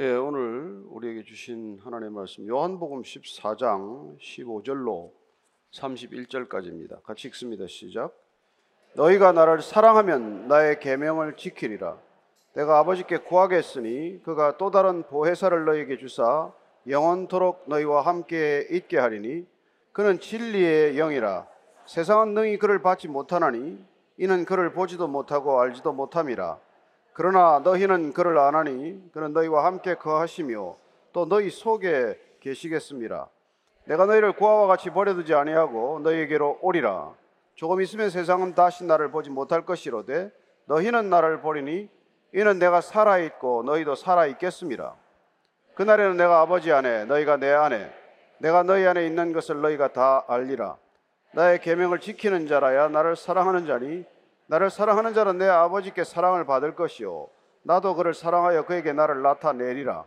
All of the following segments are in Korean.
예, 오늘 우리에게 주신 하나님의 말씀 요한복음 14장 15절로 31절까지입니다. 같이 읽습니다. 시작. 너희가 나를 사랑하면 나의 계명을 지키리라. 내가 아버지께 구하겠으니 그가 또 다른 보혜사를 너희에게 주사 영원토록 너희와 함께 있게 하리니 그는 진리의 영이라. 세상은 능히 그를 받지 못하나니 이는 그를 보지도 못하고 알지도 못함이라. 그러나 너희는 그를 아나니 그는 너희와 함께 거하시며 또 너희 속에 계시겠습니다. 내가 너희를 고아와 같이 버려두지 아니하고 너희에게로 오리라. 조금 있으면 세상은 다시 나를 보지 못할 것이로되 너희는 나를 보리니 이는 내가 살아 있고 너희도 살아 있겠습니다. 그날에는 내가 아버지 안에 너희가 내 안에 내가 너희 안에 있는 것을 너희가 다 알리라. 나의 계명을 지키는 자라야 나를 사랑하는 자니 나를 사랑하는 자는 내 아버지께 사랑을 받을 것이요. 나도 그를 사랑하여 그에게 나를 나타내리라.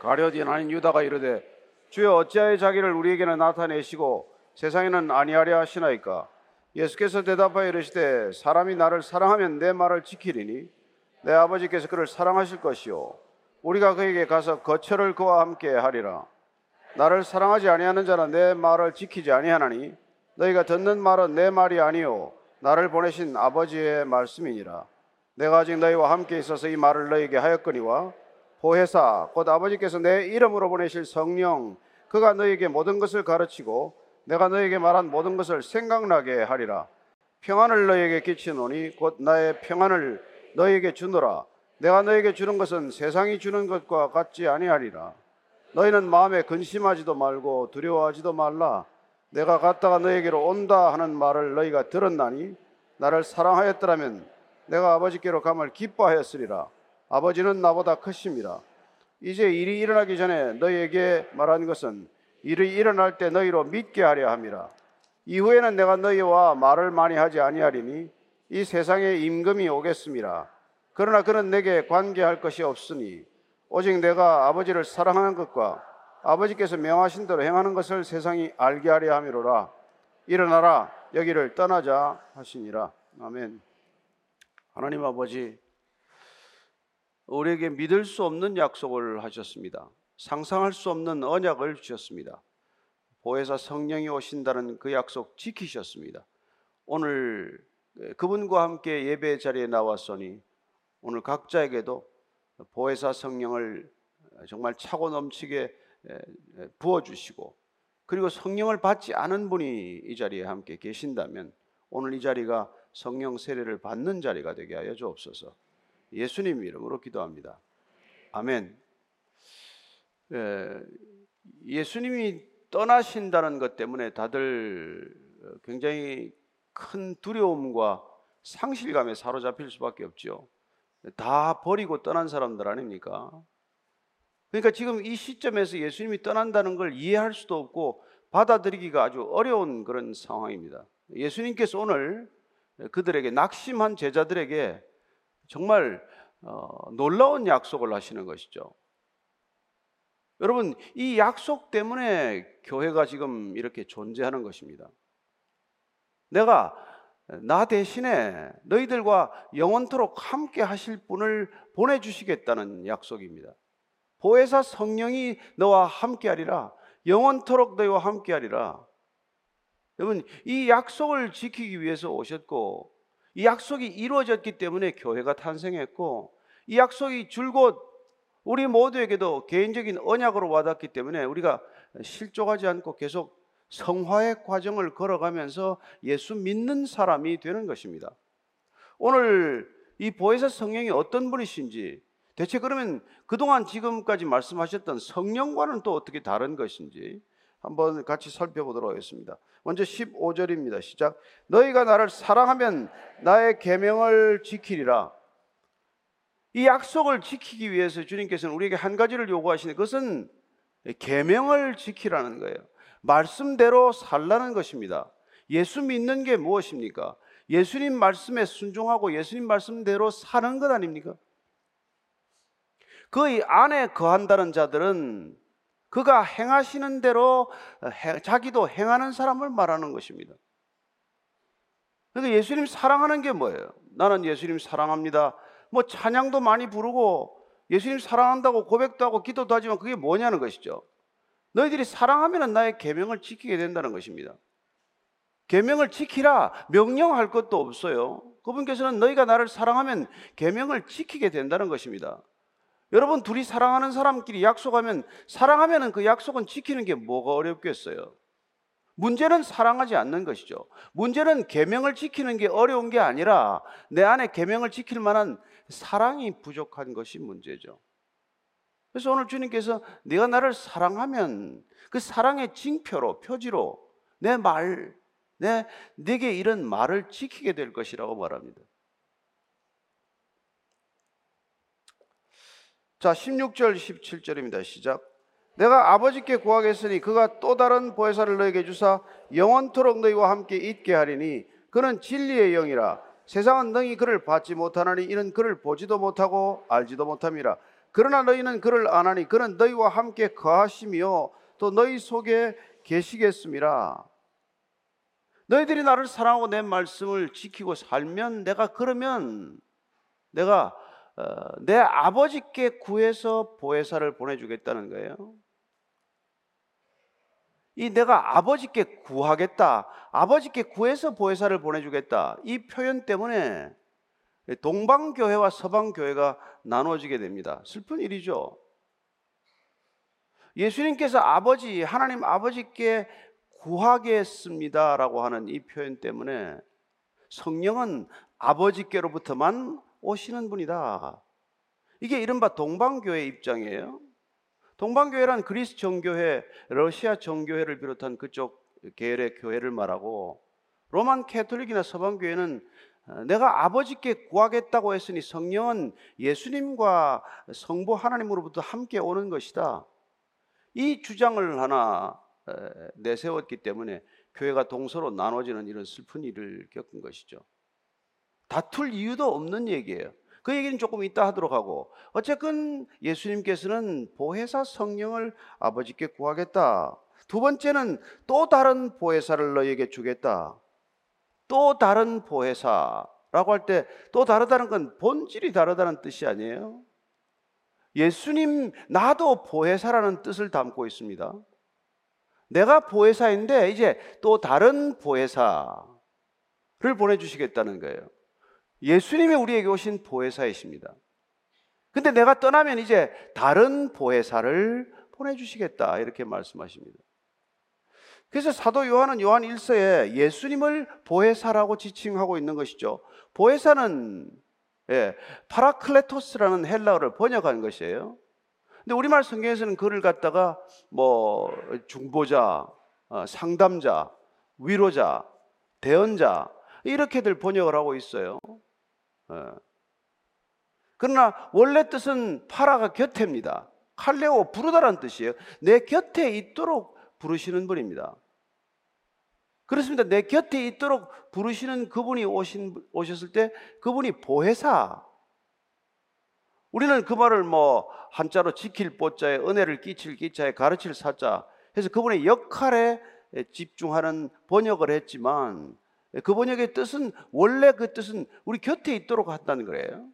가룟인 아닌 유다가 이르되 주여 어찌하여 자기를 우리에게는 나타내시고 세상에는 아니하려 하시나이까? 예수께서 대답하여 이르시되 사람이 나를 사랑하면 내 말을 지키리니 내 아버지께서 그를 사랑하실 것이요. 우리가 그에게 가서 거처를 그와 함께 하리라. 나를 사랑하지 아니하는 자는 내 말을 지키지 아니하나니 너희가 듣는 말은 내 말이 아니요 나를 보내신 아버지의 말씀이니라. 내가 아직 너희와 함께 있어서 이 말을 너희에게 하였거니와 보혜사 곧 아버지께서 내 이름으로 보내실 성령 그가 너희에게 모든 것을 가르치고 내가 너희에게 말한 모든 것을 생각나게 하리라. 평안을 너희에게 끼치노니 곧 나의 평안을 너희에게 주노라. 내가 너희에게 주는 것은 세상이 주는 것과 같지 아니하리라. 너희는 마음에 근심하지도 말고 두려워하지도 말라. 내가 갔다가 너에게로 온다 하는 말을 너희가 들었나니 나를 사랑하였더라면 내가 아버지께로 감을 기뻐하였으리라. 아버지는 나보다 크십니다. 이제 일이 일어나기 전에 너희에게 말한 것은 일이 일어날 때 너희로 믿게 하려 함이라. 이후에는 내가 너희와 말을 많이 하지 아니하리니 이 세상에 임금이 오겠습니다. 그러나 그는 내게 관계할 것이 없으니 오직 내가 아버지를 사랑하는 것과 아버지께서 명하신 대로 행하는 것을 세상이 알게 하려 함이로라. 일어나라 여기를 떠나자 하시니라. 아멘. 하나님 아버지 우리에게 믿을 수 없는 약속을 하셨습니다. 상상할 수 없는 언약을 주셨습니다. 보혜사 성령이 오신다는 그 약속 지키셨습니다. 오늘 그분과 함께 예배 자리에 나왔으니 오늘 각자에게도 보혜사 성령을 정말 차고 넘치게 부어주시고 그리고 성령을 받지 않은 분이 이 자리에 함께 계신다면 오늘 이 자리가 성령 세례를 받는 자리가 되게 하여 주옵소서. 예수님 이름으로 기도합니다. 아멘. 예 수님이 떠나신다는 것 때문에 다들 굉장히 큰 두려움과 상실감에 사로잡힐 수밖에 없죠. 다 버리고 떠난 사람들 아닙니까? 그러니까 지금 이 시점에서 예수님이 떠난다는 걸 이해할 수도 없고 받아들이기가 아주 어려운 그런 상황입니다. 예수님께서 오늘 그들에게 낙심한 제자들에게 정말 어, 놀라운 약속을 하시는 것이죠. 여러분, 이 약속 때문에 교회가 지금 이렇게 존재하는 것입니다. 내가 나 대신에 너희들과 영원토록 함께 하실 분을 보내주시겠다는 약속입니다. 보혜사 성령이 너와 함께하리라. 영원토록 너희와 함께하리라. 여러분 이 약속을 지키기 위해서 오셨고 이 약속이 이루어졌기 때문에 교회가 탄생했고 이 약속이 줄곧 우리 모두에게도 개인적인 언약으로 와닿기 때문에 우리가 실족하지 않고 계속 성화의 과정을 걸어가면서 예수 믿는 사람이 되는 것입니다. 오늘 이 보혜사 성령이 어떤 분이신지 대체 그러면 그동안 지금까지 말씀하셨던 성령과는 또 어떻게 다른 것인지 한번 같이 살펴보도록 하겠습니다. 먼저 15절입니다. 시작. 너희가 나를 사랑하면 나의 계명을 지키리라. 이 약속을 지키기 위해서 주님께서는 우리에게 한 가지를 요구하시는 것은 계명을 지키라는 거예요. 말씀대로 살라는 것입니다. 예수 믿는 게 무엇입니까? 예수님 말씀에 순종하고 예수님 말씀대로 사는 것 아닙니까? 그 안에 거한다는 자들은 그가 행하시는 대로 자기도 행하는 사람을 말하는 것입니다. 그러니까 예수님 사랑하는 게 뭐예요? 나는 예수님 사랑합니다. 뭐 찬양도 많이 부르고 예수님 사랑한다고 고백도 하고 기도도 하지만 그게 뭐냐는 것이죠. 너희들이 사랑하면 나의 계명을 지키게 된다는 것입니다. 계명을 지키라 명령할 것도 없어요. 그분께서는 너희가 나를 사랑하면 계명을 지키게 된다는 것입니다. 여러분 둘이 사랑하는 사람끼리 약속하면 사랑하면은 그 약속은 지키는 게 뭐가 어렵겠어요? 문제는 사랑하지 않는 것이죠. 문제는 계명을 지키는 게 어려운 게 아니라 내 안에 계명을 지킬 만한 사랑이 부족한 것이 문제죠. 그래서 오늘 주님께서 네가 나를 사랑하면 그 사랑의 징표로 표지로 내 말, 내 네게 이런 말을 지키게 될 것이라고 말합니다. 자, 16절 17절입니다. 시작. 내가 아버지께 구하겠으니 그가 또 다른 보혜사를 너에게 주사 영원토록 너희와 함께 있게 하리니 그는 진리의 영이라 세상은 너희 그를 받지 못하나니 이는 그를 보지도 못하고 알지도 못함이라 그러나 너희는 그를 아나니 그는 너희와 함께 거하시며 또 너희 속에 계시겠습니다. 너희들이 나를 사랑하고 내 말씀을 지키고 살면 내가 그러면 내가 어, 내 아버지께 구해서 보혜사를 보내주겠다는 거예요. 이 내가 아버지께 구하겠다, 아버지께 구해서 보혜사를 보내주겠다 이 표현 때문에 동방교회와 서방교회가 나눠지게 됩니다. 슬픈 일이죠. 예수님께서 아버지, 하나님 아버지께 구하겠습니다라고 하는 이 표현 때문에 성령은 아버지께로부터만 오시는 분이다. 이게 이른바 동방교회 입장이에요. 동방교회란 그리스 정교회, 러시아 정교회를 비롯한 그쪽 계열의 교회를 말하고 로만 캐톨릭이나 서방 교회는 어, 내가 아버지께 구하겠다고 했으니 성령은 예수님과 성부 하나님으로부터 함께 오는 것이다. 이 주장을 하나 내세웠기 때문에 교회가 동서로 나눠지는 이런 슬픈 일을 겪은 것이죠. 다툴 이유도 없는 얘기예요. 그 얘기는 조금 이따 하도록 하고 어쨌든 예수님께서는 보혜사 성령을 아버지께 구하겠다. 두 번째는 또 다른 보혜사를 너에게 주겠다. 또 다른 보혜사라고 할 때 또 다르다는 건 본질이 다르다는 뜻이 아니에요. 예수님 나도 보혜사라는 뜻을 담고 있습니다. 내가 보혜사인데 이제 또 다른 보혜사를 보내주시겠다는 거예요. 예수님이 우리에게 오신 보혜사이십니다. 근데 내가 떠나면 이제 다른 보혜사를 보내주시겠다. 이렇게 말씀하십니다. 그래서 사도 요한은 요한 1서에 예수님을 보혜사라고 지칭하고 있는 것이죠. 보혜사는 예, 파라클레토스라는 헬라어를 번역한 것이에요. 근데 우리말 성경에서는 그를 갖다가 뭐 중보자, 어, 상담자, 위로자, 대언자 이렇게들 번역을 하고 있어요. 어. 그러나 원래 뜻은 파라가 곁에입니다. 칼레오 부르다라는 뜻이에요. 내 곁에 있도록 부르시는 분입니다. 그렇습니다. 내 곁에 있도록 부르시는 그분이 오신, 오셨을 때 그분이 보혜사, 우리는 그 말을 뭐 한자로 지킬 보자에 은혜를 끼칠 끼자에 가르칠 사자 해서 그분의 역할에 집중하는 번역을 했지만 그 번역의 뜻은 원래 그 뜻은 우리 곁에 있도록 한다는 거예요.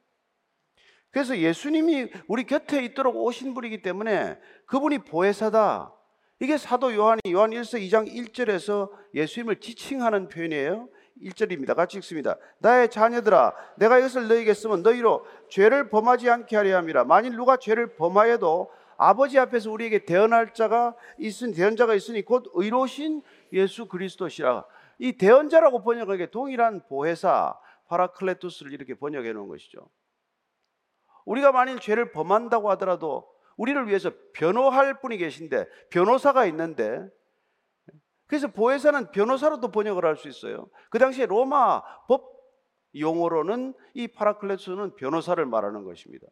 그래서 예수님이 우리 곁에 있도록 오신 분이기 때문에 그분이 보혜사다. 이게 사도 요한이 요한 1서 2장 1절에서 예수님을 지칭하는 표현이에요. 1절입니다. 같이 읽습니다. 나의 자녀들아, 내가 이것을 너희에게 쓰면 너희로 죄를 범하지 않게 하려 함이라. 만일 누가 죄를 범하여도 아버지 앞에서 우리에게 대언할 자가 있으니 대언자가 있으니 곧 의로신 예수 그리스도시라. 이 대언자라고 번역하게 동일한 보혜사 파라클레투스를 이렇게 번역해 놓은 것이죠. 우리가 만일 죄를 범한다고 하더라도 우리를 위해서 변호할 분이 계신데 변호사가 있는데 그래서 보혜사는 변호사로도 번역을 할 수 있어요. 그 당시에 로마 법 용어로는 이 파라클레스는 변호사를 말하는 것입니다.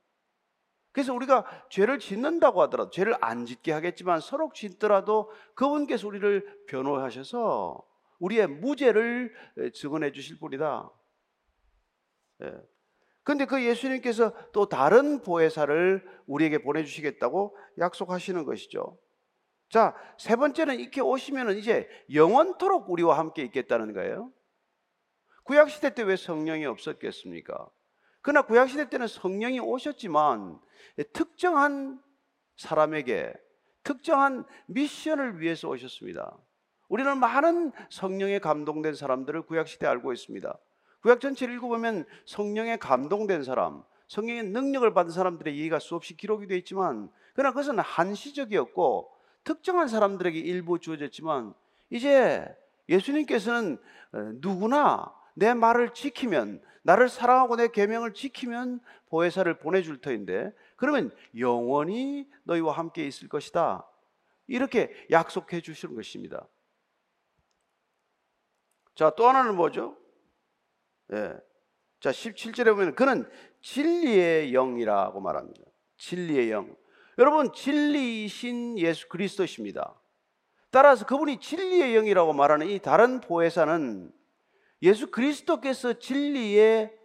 그래서 우리가 죄를 짓는다고 하더라도 죄를 안 짓게 하겠지만 서로 짓더라도 그분께서 우리를 변호하셔서 우리의 무죄를 증언해 주실 분이다. 그런데 예. 그 예수님께서 또 다른 보혜사를 우리에게 보내주시겠다고 약속하시는 것이죠. 자, 세 번째는 이렇게 오시면은 이제 영원토록 우리와 함께 있겠다는 거예요. 구약 시대 때 왜 성령이 없었겠습니까? 그러나 구약시대 때는 성령이 오셨지만 특정한 사람에게 특정한 미션을 위해서 오셨습니다. 우리는 많은 성령에 감동된 사람들을 구약시대에 알고 있습니다. 구약 전체를 읽어보면 성령에 감동된 사람, 성령의 능력을 받은 사람들의 얘기가 수없이 기록이 되어 있지만 그러나 그것은 한시적이었고 특정한 사람들에게 일부 주어졌지만 이제 예수님께서는 어, 누구나 내 말을 지키면 나를 사랑하고 내 계명을 지키면 보혜사를 보내줄 터인데 그러면 영원히 너희와 함께 있을 것이다. 이렇게 약속해 주시는 것입니다. 자, 또 하나는 뭐죠? 예. 자, 17절에 보면 그는 진리의 영이라고 말합니다. 진리의 영. 여러분, 진리이신 예수 그리스도십니다. 따라서 그분이 진리의 영이라고 말하는 이 다른 보혜사는 예수 그리스도께서 진리의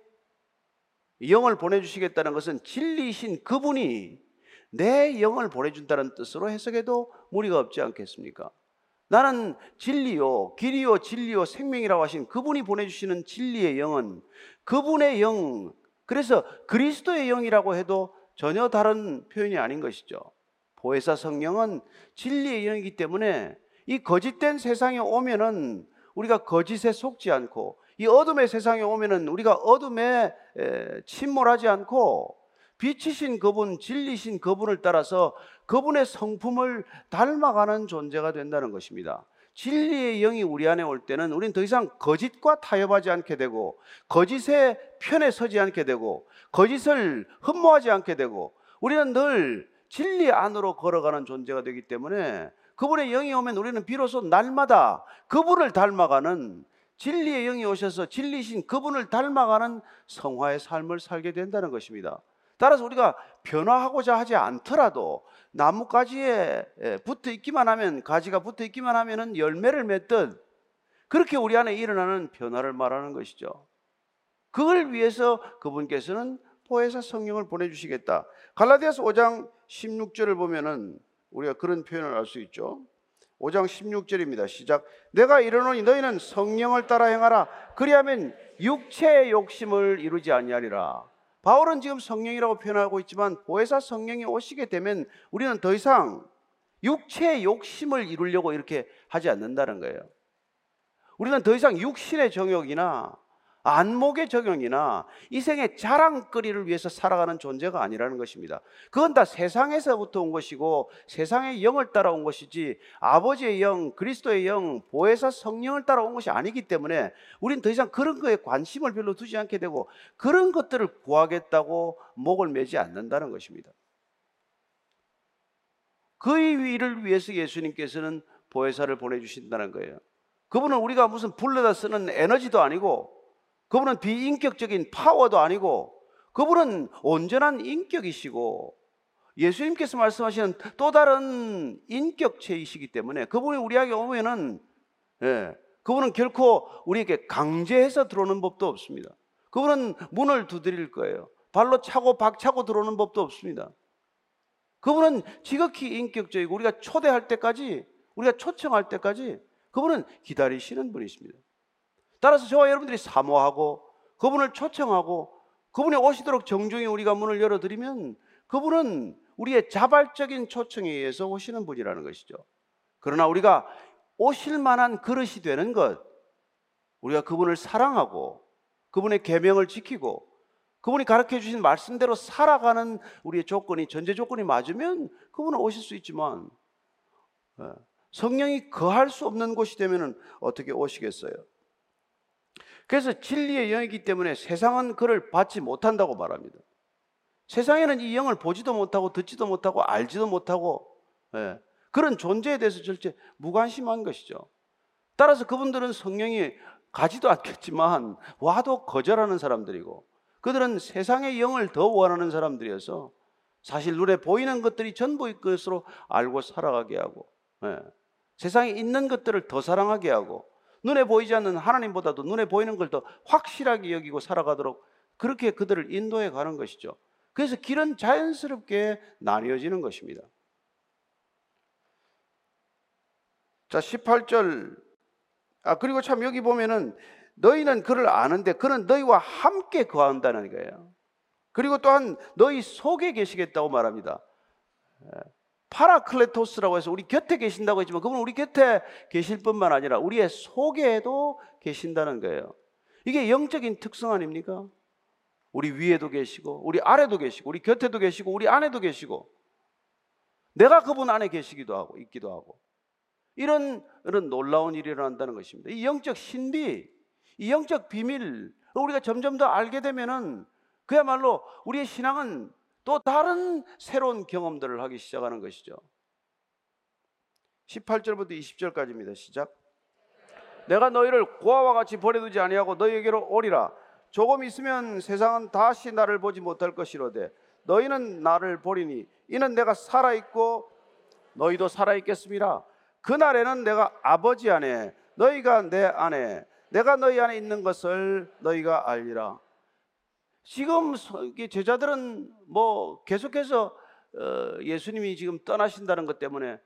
영을 보내주시겠다는 것은 진리이신 그분이 내 영을 보내준다는 뜻으로 해석해도 무리가 없지 않겠습니까? 나는 진리요, 길이요, 진리요, 생명이라고 하신 그분이 보내주시는 진리의 영은 그분의 영, 그래서 그리스도의 영이라고 해도 전혀 다른 표현이 아닌 것이죠. 보혜사 성령은 진리의 영이기 때문에 이 거짓된 세상에 오면은 우리가 거짓에 속지 않고 이 어둠의 세상에 오면은 우리가 어둠에 침몰하지 않고 빛이신 그분, 진리신 그분을 따라서 그분의 성품을 닮아가는 존재가 된다는 것입니다. 진리의 영이 우리 안에 올 때는 우리는 더 이상 거짓과 타협하지 않게 되고 거짓의 편에 서지 않게 되고 거짓을 흠모하지 않게 되고 우리는 늘 진리 안으로 걸어가는 존재가 되기 때문에 그분의 영이 오면 우리는 비로소 날마다 그분을 닮아가는 진리의 영이 오셔서 진리신 그분을 닮아가는 성화의 삶을 살게 된다는 것입니다. 따라서 우리가 변화하고자 하지 않더라도 나뭇가지에 붙어 있기만 하면 가지가 붙어 있기만 하면은 열매를 맺듯 그렇게 우리 안에 일어나는 변화를 말하는 것이죠. 그걸 위해서 그분께서는 포에사 성령을 보내주시겠다. 갈라디아서 5장 16절을 보면은 우리가 그런 표현을 알 수 있죠. 5장 16절입니다. 시작. 내가 이르노니 너희는 성령을 따라 행하라. 그리하면 육체의 욕심을 이루지 아니하리라. 바울은 지금 성령이라고 표현하고 있지만 보혜사 성령이 오시게 되면 우리는 더 이상 육체의 욕심을 이루려고 이렇게 하지 않는다는 거예요. 우리는 더 이상 육신의 정욕이나 안목의 적용이나 이 생의 자랑거리를 위해서 살아가는 존재가 아니라는 것입니다. 그건 다 세상에서부터 온 것이고 세상의 영을 따라온 것이지 아버지의 영, 그리스도의 영, 보혜사 성령을 따라온 것이 아니기 때문에 우리는 더 이상 그런 거에 관심을 별로 두지 않게 되고 그런 것들을 구하겠다고 목을 매지 않는다는 것입니다. 그의 일을 위해서 예수님께서는 보혜사를 보내주신다는 거예요. 그분은 우리가 무슨 불러다 쓰는 에너지도 아니고 그분은 비인격적인 파워도 아니고 그분은 온전한 인격이시고 예수님께서 말씀하시는 또 다른 인격체이시기 때문에 그분이 우리에게 오면은 예, 그분은 결코 우리에게 강제해서 들어오는 법도 없습니다. 그분은 문을 두드릴 거예요. 발로 차고 박차고 들어오는 법도 없습니다. 그분은 지극히 인격적이고 우리가 초대할 때까지 우리가 초청할 때까지 그분은 기다리시는 분이십니다. 따라서 저와 여러분들이 사모하고 그분을 초청하고 그분이 오시도록 정중히 우리가 문을 열어드리면 그분은 우리의 자발적인 초청에 의해서 오시는 분이라는 것이죠. 그러나 우리가 오실 만한 그릇이 되는 것, 우리가 그분을 사랑하고 그분의 계명을 지키고 그분이 가르쳐 주신 말씀대로 살아가는 우리의 조건이 전제 조건이 맞으면 그분은 오실 수 있지만 예, 성령이 거할 수 없는 곳이 되면 어떻게 오시겠어요? 그래서 진리의 영이기 때문에 세상은 그를 받지 못한다고 말합니다. 세상에는 이 영을 보지도 못하고 듣지도 못하고 알지도 못하고 예, 그런 존재에 대해서 절대 무관심한 것이죠. 따라서 그분들은 성령이 가지도 않겠지만 와도 거절하는 사람들이고 그들은 세상의 영을 더 원하는 사람들이어서 사실 눈에 보이는 것들이 전부의 것으로 알고 살아가게 하고 예, 세상에 있는 것들을 더 사랑하게 하고 눈에 보이지 않는 하나님보다도 눈에 보이는 걸 더 확실하게 여기고 살아가도록 그렇게 그들을 인도해 가는 것이죠. 그래서 길은 자연스럽게 나뉘어지는 것입니다. 자, 18절. 아, 그리고 참 여기 보면은 너희는 그를 아는데 그는 너희와 함께 거한다는 거예요. 그리고 또한 너희 속에 계시겠다고 말합니다. 파라클레토스라고 해서 우리 곁에 계신다고 했지만 그분 우리 곁에 계실 뿐만 아니라 우리의 속에도 계신다는 거예요. 이게 영적인 특성 아닙니까? 우리 위에도 계시고 우리 아래도 계시고 우리 곁에도 계시고 우리 안에도 계시고 내가 그분 안에 계시기도 하고 있기도 하고 이런 이런 놀라운 일이 일어난다는 것입니다. 이 영적 신비, 이 영적 비밀 우리가 점점 더 알게 되면은 그야말로 우리의 신앙은 또 다른 새로운 경험들을 하기 시작하는 것이죠. 18절부터 20절까지입니다. 시작. 내가 너희를 고아와 같이 버려두지 아니하고 너희에게로 오리라. 조금 있으면 세상은 다시 나를 보지 못할 것이로되 너희는 나를 보리니 이는 내가 살아 있고 너희도 살아 있겠습니다. 그 날에는 내가 아버지 안에 너희가 내 안에 내가 너희 안에 있는 것을 너희가 알리라. 지금 제자들은 뭐 계속해서 어, 예수님이 지금 떠나신다는 것 때문에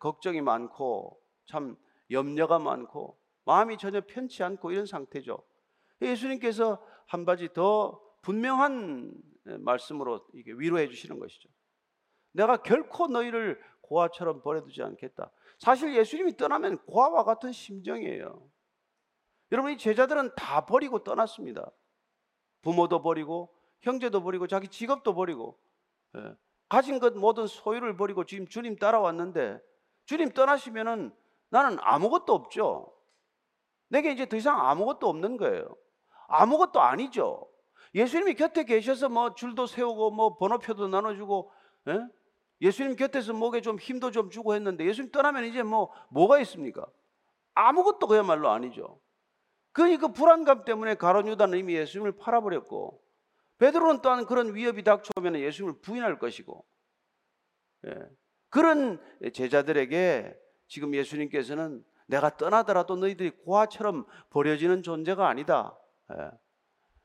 걱정이 많고 참 염려가 많고 마음이 전혀 편치 않고 이런 상태죠. 예수님께서 한 가지 더 분명한 말씀으로 위로해 주시는 것이죠. 내가 결코 너희를 고아처럼 버려두지 않겠다. 사실 예수님이 떠나면 고아와 같은 심정이에요. 여러분 이 제자들은 다 버리고 떠났습니다. 부모도 버리고 형제도 버리고 자기 직업도 버리고 예. 가진 것 모든 소유를 버리고 지금 주님 따라왔는데 주님 떠나시면은 나는 아무것도 없죠. 내게 이제 더 이상 아무것도 없는 거예요. 아무것도 아니죠. 예수님이 곁에 계셔서 뭐 줄도 세우고 뭐 번호표도 나눠주고 예? 예수님 곁에서 목에 좀 힘도 좀 주고 했는데 예수님 떠나면 이제 뭐 뭐가 있습니까? 아무것도 그야말로 아니죠. 그러니 그 불안감 때문에 가론 유다는 이미 예수님을 팔아버렸고 베드로는 또한 그런 위협이 닥쳐오면 예수님을 부인할 것이고 예. 그런 제자들에게 지금 예수님께서는 내가 떠나더라도 너희들이 고아처럼 버려지는 존재가 아니다. 예.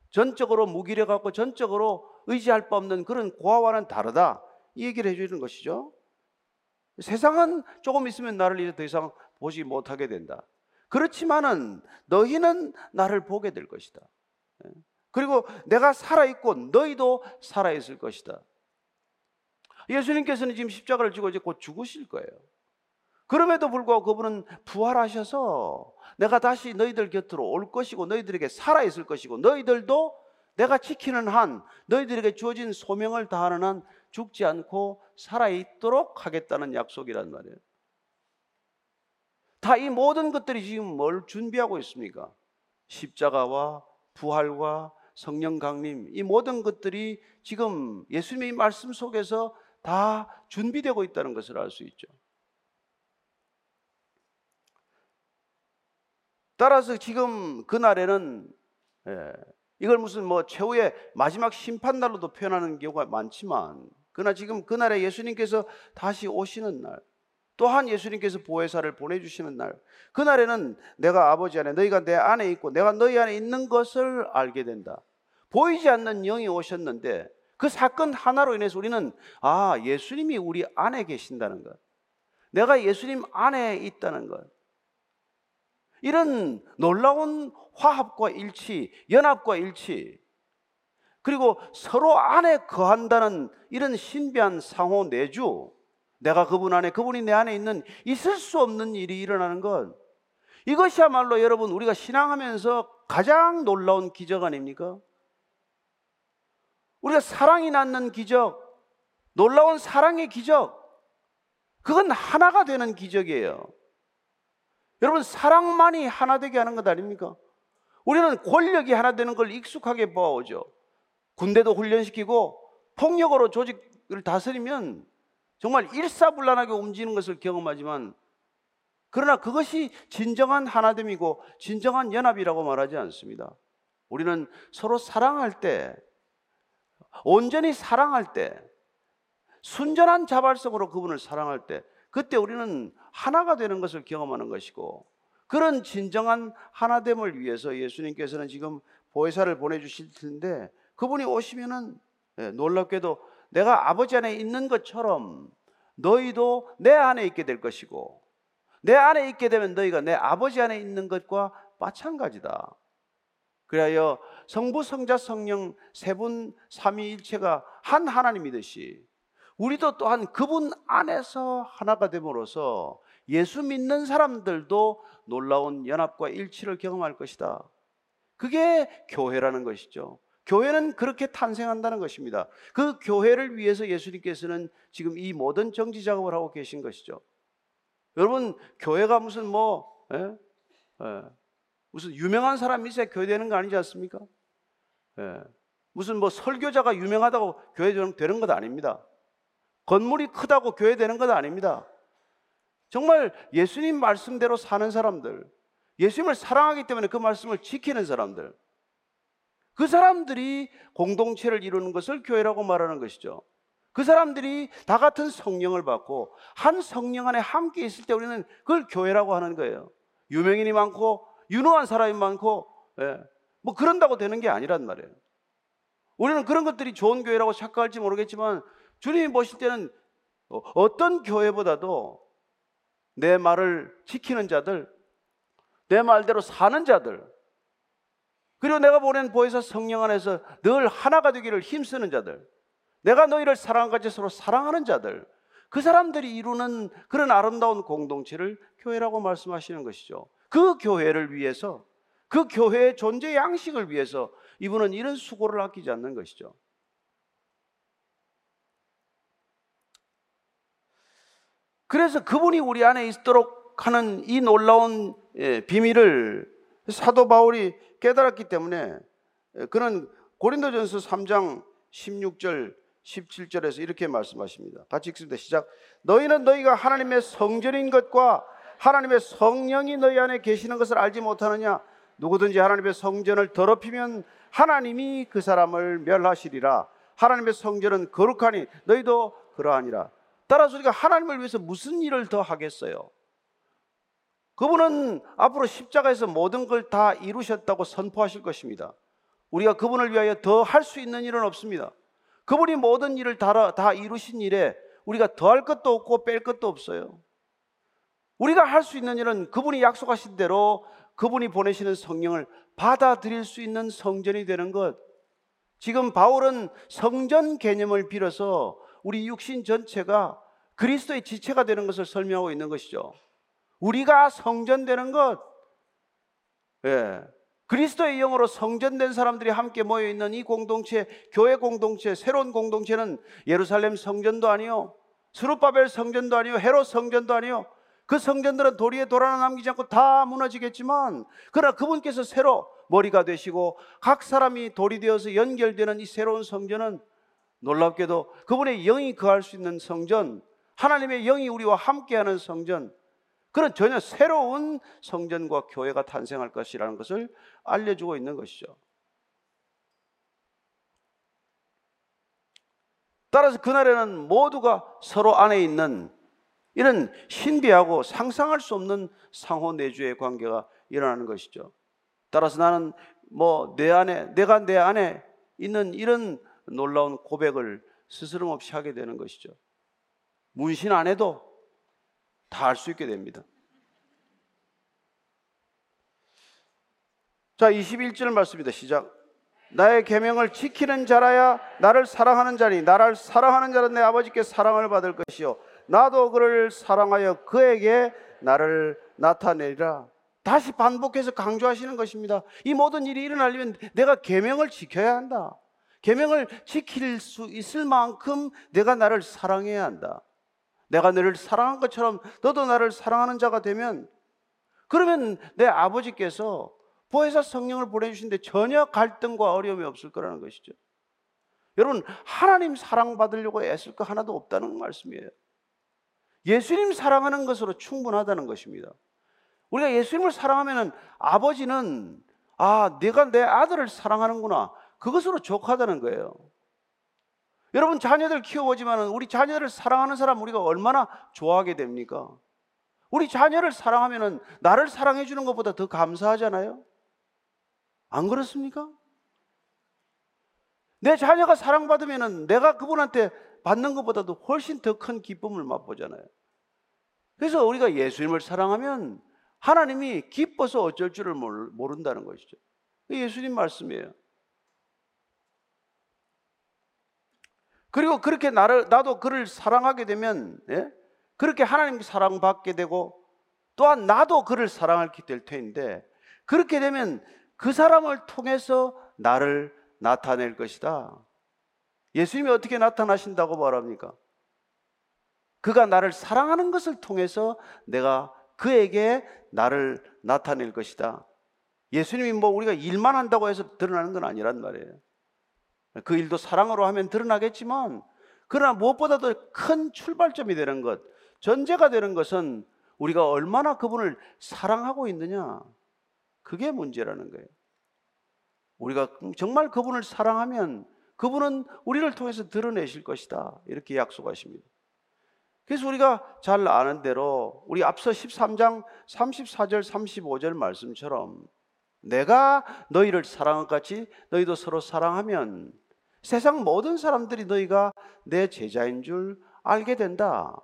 전적으로 무기력하고 전적으로 의지할 바 없는 그런 고아와는 다르다. 이 얘기를 해주는 것이죠. 세상은 조금 있으면 나를 이제 더 이상 보지 못하게 된다. 그렇지만은 너희는 나를 보게 될 것이다. 예. 그리고 내가 살아있고 너희도 살아있을 것이다. 예수님께서는 지금 십자가를 지고 이제 곧 죽으실 거예요. 그럼에도 불구하고 그분은 부활하셔서 내가 다시 너희들 곁으로 올 것이고 너희들에게 살아있을 것이고 너희들도 내가 지키는 한 너희들에게 주어진 소명을 다하는 한 죽지 않고 살아있도록 하겠다는 약속이란 말이에요. 다 이 모든 것들이 지금 뭘 준비하고 있습니까? 십자가와 부활과 성령 강림 이 모든 것들이 지금 예수님의 말씀 속에서 다 준비되고 있다는 것을 알 수 있죠. 따라서 지금 그날에는 예, 이걸 무슨 뭐 최후의 마지막 심판날로도 표현하는 경우가 많지만 그러나 지금 그날에 예수님께서 다시 오시는 날 또한 예수님께서 보혜사를 보내주시는 날, 그날에는 내가 아버지 안에, 너희가 내 안에 있고, 내가 너희 안에 있는 것을 알게 된다. 보이지 않는 영이 오셨는데, 그 사건 하나로 인해서 우리는, 아, 예수님이 우리 안에 계신다는 것. 내가 예수님 안에 있다는 것. 이런 놀라운 화합과 일치, 연합과 일치, 그리고 서로 안에 거한다는 이런 신비한 상호 내주, 내가 그분 안에, 그분이 내 안에 있는 있을 수 없는 일이 일어나는 것. 이것이야말로 여러분 우리가 신앙하면서 가장 놀라운 기적 아닙니까? 우리가 사랑이 낳는 기적, 놀라운 사랑의 기적, 그건 하나가 되는 기적이에요. 여러분, 사랑만이 하나 되게 하는 것 아닙니까? 우리는 권력이 하나 되는 걸 익숙하게 봐오죠. 군대도 훈련시키고 폭력으로 조직을 다스리면 정말 일사불란하게 움직이는 것을 경험하지만 그러나 그것이 진정한 하나됨이고 진정한 연합이라고 말하지 않습니다. 우리는 서로 사랑할 때, 온전히 사랑할 때, 순전한 자발성으로 그분을 사랑할 때, 그때 우리는 하나가 되는 것을 경험하는 것이고, 그런 진정한 하나됨을 위해서 예수님께서는 지금 보혜사를 보내주실 텐데, 그분이 오시면은 예, 놀랍게도 내가 아버지 안에 있는 것처럼 너희도 내 안에 있게 될 것이고 내 안에 있게 되면 너희가 내 아버지 안에 있는 것과 마찬가지다. 그래야 성부, 성자, 성령 세 분 삼위일체가 한 하나님이듯이 우리도 또한 그분 안에서 하나가 됨으로써 예수 믿는 사람들도 놀라운 연합과 일치를 경험할 것이다. 그게 교회라는 것이죠. 교회는 그렇게 탄생한다는 것입니다. 그 교회를 위해서 예수님께서는 지금 이 모든 정지 작업을 하고 계신 것이죠. 여러분, 교회가 무슨 뭐, 예? 예. 무슨 유명한 사람이 있어야 교회 되는 거 아니지 않습니까? 예. 무슨 뭐 설교자가 유명하다고 교회 되는 것 아닙니다. 건물이 크다고 교회 되는 것 아닙니다. 정말 예수님 말씀대로 사는 사람들, 예수님을 사랑하기 때문에 그 말씀을 지키는 사람들, 그 사람들이 공동체를 이루는 것을 교회라고 말하는 것이죠. 그 사람들이 다 같은 성령을 받고 한 성령 안에 함께 있을 때 우리는 그걸 교회라고 하는 거예요. 유명인이 많고 유능한 사람이 많고 예. 뭐 그런다고 되는 게 아니란 말이에요. 우리는 그런 것들이 좋은 교회라고 착각할지 모르겠지만 주님이 보실 때는 어떤 교회보다도 내 말을 지키는 자들, 내 말대로 사는 자들, 그리고 내가 보낸 보혜사 성령 안에서 늘 하나가 되기를 힘쓰는 자들, 내가 너희를 사랑 같이 서로 사랑하는 자들, 그 사람들이 이루는 그런 아름다운 공동체를 교회라고 말씀하시는 것이죠. 그 교회를 위해서, 그 교회의 존재 양식을 위해서 이분은 이런 수고를 아끼지 않는 것이죠. 그래서 그분이 우리 안에 있도록 하는 이 놀라운 예, 비밀을 사도 바울이 깨달았기 때문에 예, 그는 고린도전서 3장 16절 17절에서 이렇게 말씀하십니다. 같이 읽습니다. 시작. 너희는 너희가 하나님의 성전인 것과 하나님의 성령이 너희 안에 계시는 것을 알지 못하느냐? 누구든지 하나님의 성전을 더럽히면 하나님이 그 사람을 멸하시리라. 하나님의 성전은 거룩하니 너희도 그러하니라. 따라서 우리가 하나님을 위해서 무슨 일을 더 하겠어요? 그분은 앞으로 십자가에서 모든 걸 다 이루셨다고 선포하실 것입니다. 우리가 그분을 위하여 더 할 수 있는 일은 없습니다. 그분이 모든 일을 다, 다 이루신 일에 우리가 더할 것도 없고 뺄 것도 없어요. 우리가 할 수 있는 일은 그분이 약속하신 대로 그분이 보내시는 성령을 받아들일 수 있는 성전이 되는 것. 지금 바울은 성전 개념을 빌어서 우리 육신 전체가 그리스도의 지체가 되는 것을 설명하고 있는 것이죠. 우리가 성전되는 것, 예. 그리스도의 영으로 성전된 사람들이 함께 모여 있는 이 공동체, 교회 공동체, 새로운 공동체는 예루살렘 성전도 아니요, 스루바벨 성전도 아니요, 헤롯 성전도 아니요. 그 성전들은 도리에 돌아나 남기지 않고 다 무너지겠지만, 그러나 그분께서 새로 머리가 되시고 각 사람이 돌이 되어서 연결되는 이 새로운 성전은 놀랍게도 그분의 영이 거할 수 있는 성전, 하나님의 영이 우리와 함께하는 성전, 그런 전혀 새로운 성전과 교회가 탄생할 것이라는 것을 알려주고 있는 것이죠. 따라서 그날에는 모두가 서로 안에 있는 이런 신비하고 상상할 수 없는 상호 내주의 관계가 일어나는 것이죠. 따라서 나는 뭐 내 안에 내가 내 안에 있는 이런 놀라운 고백을 스스럼 없이 하게 되는 것이죠. 문신 안 해도 다 알 수 있게 됩니다. 자, 21절 말씀입니다. 시작. 나의 계명을 지키는 자라야 나를 사랑하는 자니 나를 사랑하는 자는 내 아버지께 사랑을 받을 것이요 나도 그를 사랑하여 그에게 나를 나타내리라. 다시 반복해서 강조하시는 것입니다. 이 모든 일이 일어나려면 내가 계명을 지켜야 한다. 계명을 지킬 수 있을 만큼 내가 나를 사랑해야 한다. 내가 너를 사랑한 것처럼 너도 나를 사랑하는 자가 되면 그러면 내 아버지께서 보혜사 성령을 보내주신데 전혀 갈등과 어려움이 없을 거라는 것이죠. 여러분 하나님 사랑받으려고 애쓸 거 하나도 없다는 말씀이에요. 예수님 사랑하는 것으로 충분하다는 것입니다. 우리가 예수님을 사랑하면 아버지는 아 내가 내 아들을 사랑하는구나 그것으로 족하다는 거예요. 여러분 자녀들 키워보지만 우리 자녀를 사랑하는 사람 우리가 얼마나 좋아하게 됩니까? 우리 자녀를 사랑하면 나를 사랑해 주는 것보다 더 감사하잖아요. 안 그렇습니까? 내 자녀가 사랑받으면 내가 그분한테 받는 것보다도 훨씬 더 큰 기쁨을 맛보잖아요. 그래서 우리가 예수님을 사랑하면 하나님이 기뻐서 어쩔 줄을 모른다는 것이죠. 예수님 말씀이에요. 그리고 그렇게 나를 나도 그를 사랑하게 되면 예? 그렇게 하나님 사랑받게 되고 또한 나도 그를 사랑하게 될 터인데 그렇게 되면 그 사람을 통해서 나를 나타낼 것이다. 예수님이 어떻게 나타나신다고 말합니까? 그가 나를 사랑하는 것을 통해서 내가 그에게 나를 나타낼 것이다. 예수님이 뭐 우리가 일만 한다고 해서 드러나는 건 아니란 말이에요. 그 일도 사랑으로 하면 드러나겠지만, 그러나 무엇보다도 큰 출발점이 되는 것, 전제가 되는 것은 우리가 얼마나 그분을 사랑하고 있느냐. 그게 문제라는 거예요. 우리가 정말 그분을 사랑하면 그분은 우리를 통해서 드러내실 것이다. 이렇게 약속하십니다. 그래서 우리가 잘 아는 대로 우리 앞서 13장 34절 35절 말씀처럼 내가 너희를 사랑한 같이 너희도 서로 사랑하면 세상 모든 사람들이 너희가 내 제자인 줄 알게 된다.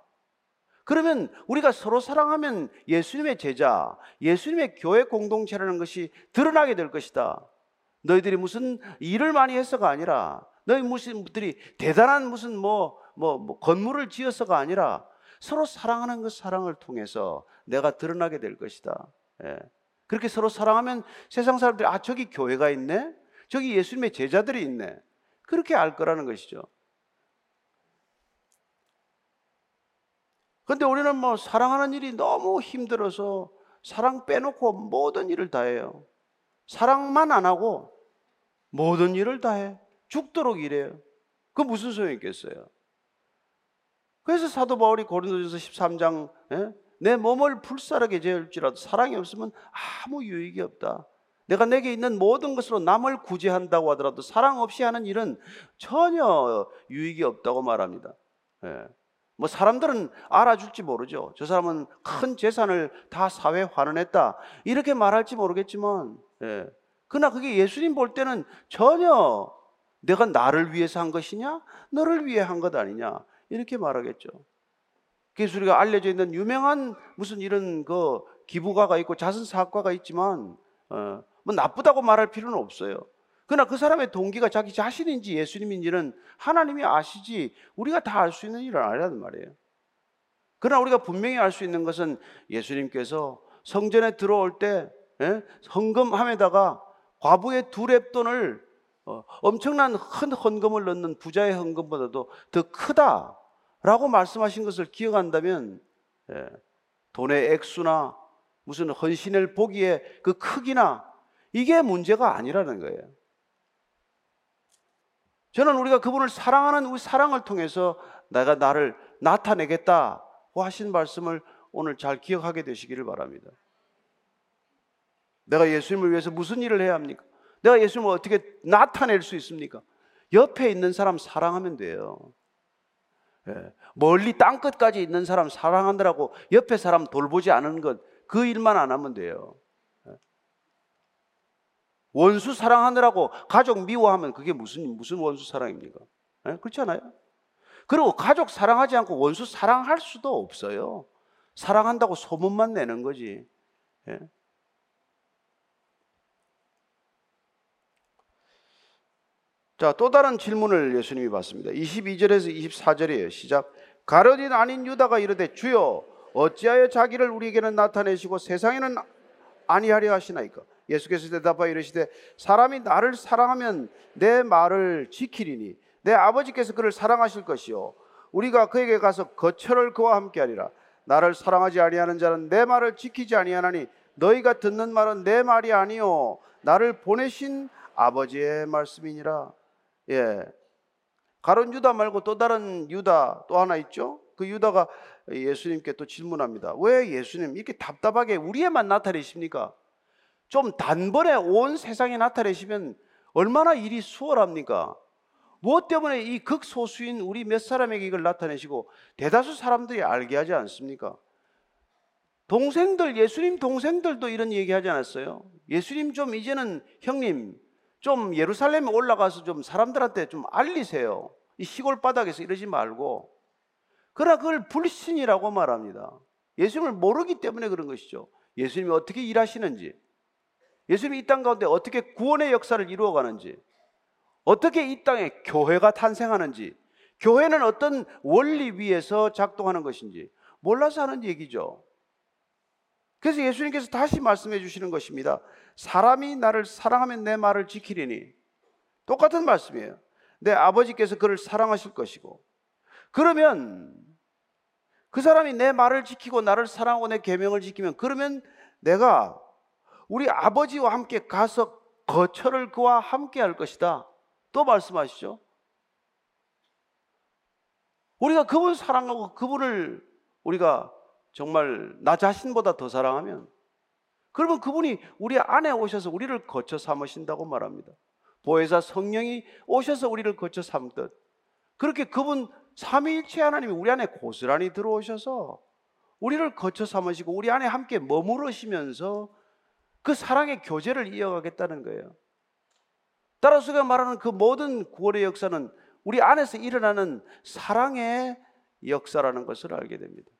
그러면 우리가 서로 사랑하면 예수님의 제자, 예수님의 교회 공동체라는 것이 드러나게 될 것이다. 너희들이 무슨 일을 많이 해서가 아니라 너희 무슨 들이 대단한 무슨 뭐, 뭐, 뭐 건물을 지어서가 아니라 서로 사랑하는 그 사랑을 통해서 내가 드러나게 될 것이다. 예. 그렇게 서로 사랑하면 세상 사람들이 아 저기 교회가 있네, 저기 예수님의 제자들이 있네. 그렇게 알 거라는 것이죠. 근데 우리는 뭐 사랑하는 일이 너무 힘들어서 사랑 빼놓고 모든 일을 다 해요. 사랑만 안 하고 모든 일을 다 해. 죽도록 일해요. 그 무슨 소용이 있겠어요? 그래서 사도 바울이 고린도전서 13장 에? 내 몸을 불사르게 재울지라도 사랑이 없으면 아무 유익이 없다. 내가 내게 있는 모든 것으로 남을 구제한다고 하더라도 사랑 없이 하는 일은 전혀 유익이 없다고 말합니다. 예. 뭐 사람들은 알아줄지 모르죠. 저 사람은 큰 재산을 다 사회에 환원했다. 이렇게 말할지 모르겠지만, 예. 그러나 그게 예수님 볼 때는 전혀 내가 나를 위해서 한 것이냐? 너를 위해 한 것 아니냐? 이렇게 말하겠죠. 그래서 우리가 알려져 있는 유명한 무슨 이런 그 기부가가 있고 자선사학과가 있지만, 어, 뭐 나쁘다고 말할 필요는 없어요. 그러나 그 사람의 동기가 자기 자신인지 예수님인지는 하나님이 아시지 우리가 다 알 수 있는 일은 아니라는 말이에요. 그러나 우리가 분명히 알 수 있는 것은 예수님께서 성전에 들어올 때 예? 헌금함에다가 과부의 두 랩돈을 어, 엄청난 큰 헌금을 넣는 부자의 헌금보다도 더 크다라고 말씀하신 것을 기억한다면 예, 돈의 액수나 무슨 헌신을 보기에 그 크기나 이게 문제가 아니라는 거예요. 저는 우리가 그분을 사랑하는 우리 사랑을 통해서 내가 나를 나타내겠다고 하신 말씀을 오늘 잘 기억하게 되시기를 바랍니다. 내가 예수님을 위해서 무슨 일을 해야 합니까? 내가 예수님을 어떻게 나타낼 수 있습니까? 옆에 있는 사람 사랑하면 돼요. 예. 멀리 땅 끝까지 있는 사람 사랑하느라고 옆에 사람 돌보지 않은 것, 그 일만 안 하면 돼요. 원수 사랑하느라고 가족 미워하면 그게 무슨 무슨 원수 사랑입니까? 네? 그렇지 않아요? 그리고 가족 사랑하지 않고 원수 사랑할 수도 없어요. 사랑한다고 소문만 내는 거지. 네? 자, 또 다른 질문을 예수님이 받습니다. 22절에서 24절이에요. 시작. 가련인 아닌 유다가 이르되 주여 어찌하여 자기를 우리에게는 나타내시고 세상에는 아니하려 하시나이까? 예수께서 대답하여 이르시되 사람이 나를 사랑하면 내 말을 지키리니 내 아버지께서 그를 사랑하실 것이요. 우리가 그에게 가서 거처를 그와 함께 하리라. 나를 사랑하지 아니하는 자는 내 말을 지키지 아니하나니 너희가 듣는 말은 내 말이 아니요. 나를 보내신 아버지의 말씀이니라. 예. 가론 유다 말고 또 다른 유다 또 하나 있죠? 그 유다가 예수님께 또 질문합니다. 왜 예수님 이렇게 답답하게 우리에만 나타내십니까 좀 단번에 온 세상에 나타내시면 얼마나 일이 수월합니까? 무엇 때문에 이 극소수인 우리 몇 사람에게 이걸 나타내시고 대다수 사람들이 알게 하지 않습니까? 동생들, 예수님 동생들도 이런 얘기 하지 않았어요? 예수님 좀 이제는 형님, 좀 예루살렘에 올라가서 좀 사람들한테 좀 알리세요. 이 시골 바닥에서 이러지 말고. 그러나 그걸 불신이라고 말합니다. 예수님을 모르기 때문에 그런 것이죠. 예수님이 어떻게 일하시는지. 예수님이 이 땅 가운데 어떻게 구원의 역사를 이루어가는지, 어떻게 이 땅에 교회가 탄생하는지, 교회는 어떤 원리 위에서 작동하는 것인지 몰라서 하는 얘기죠. 그래서 예수님께서 다시 말씀해 주시는 것입니다. 사람이 나를 사랑하면 내 말을 지키리니 똑같은 말씀이에요. 내 아버지께서 그를 사랑하실 것이고 그러면 그 사람이 내 말을 지키고 나를 사랑하고 내 계명을 지키면 그러면 내가 우리 아버지와 함께 가서 거처를 그와 함께 할 것이다. 또 말씀하시죠. 우리가 그분 사랑하고 그분을 우리가 정말 나 자신보다 더 사랑하면 그러면 그분이 우리 안에 오셔서 우리를 거쳐 삼으신다고 말합니다. 보혜사 성령이 오셔서 우리를 거쳐 삼듯 그렇게 그분 삼위일체 하나님이 우리 안에 고스란히 들어오셔서 우리를 거쳐 삼으시고 우리 안에 함께 머무르시면서 그 사랑의 교제를 이어가겠다는 거예요. 따라서 그 말하는 그 모든 구원의 역사는 우리 안에서 일어나는 사랑의 역사라는 것을 알게 됩니다.